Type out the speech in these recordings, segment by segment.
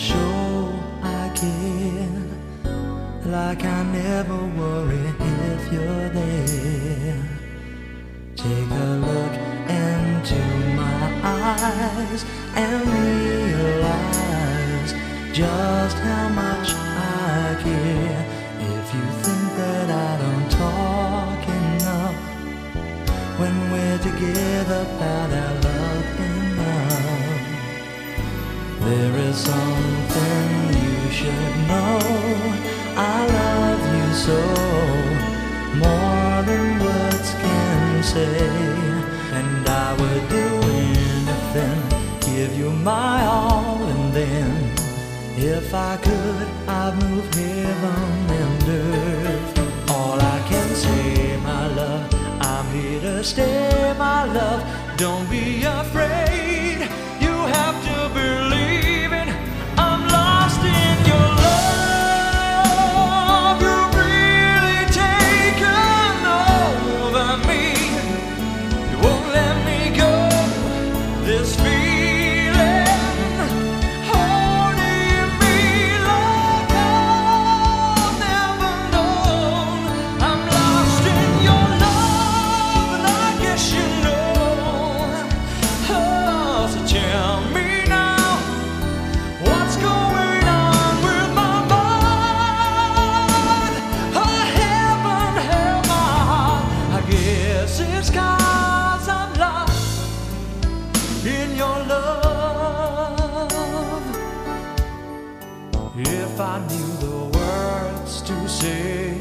show I care. Like I never worry if you're there. Take a look into my eyes and realize just how much I care. If you think that I don't talk enough when we're together. There is something you should know. I love you so more than words can say, and I would do anything, give you my all, and then. If I could, I'd move heaven and earth. All I can say, my love, I'm here to stay, my love. Don't be afraid. In your love. If I knew the words to say,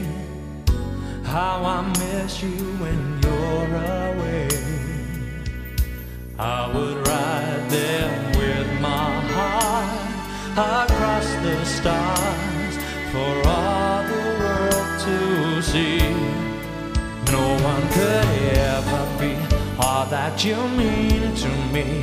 how I miss you when you're away, I would ride there with my heart across the stars for all the world to see. No one could ever be all that you mean to me.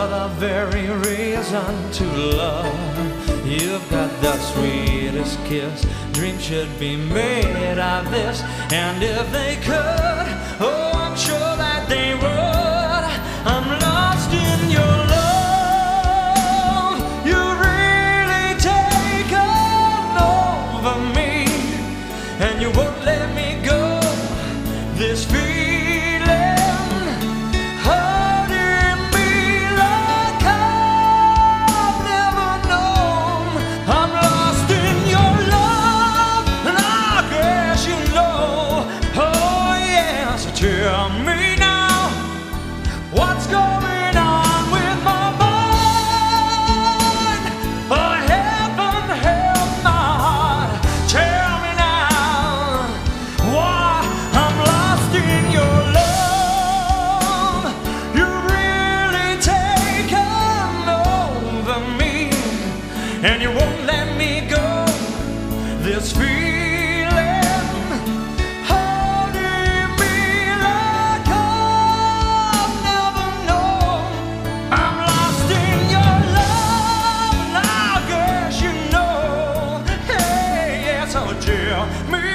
The very reason to love. You've got the sweetest kiss. Dreams should be made of this. And if they could, oh, I'm sure that they would. I'm lost in your love. You really taken over me. And you won't let me go. This feeling and you won't let me go. This feeling holding me like I've never known. I'm lost in your love, and I guess you know. Hey, yeah, so tell me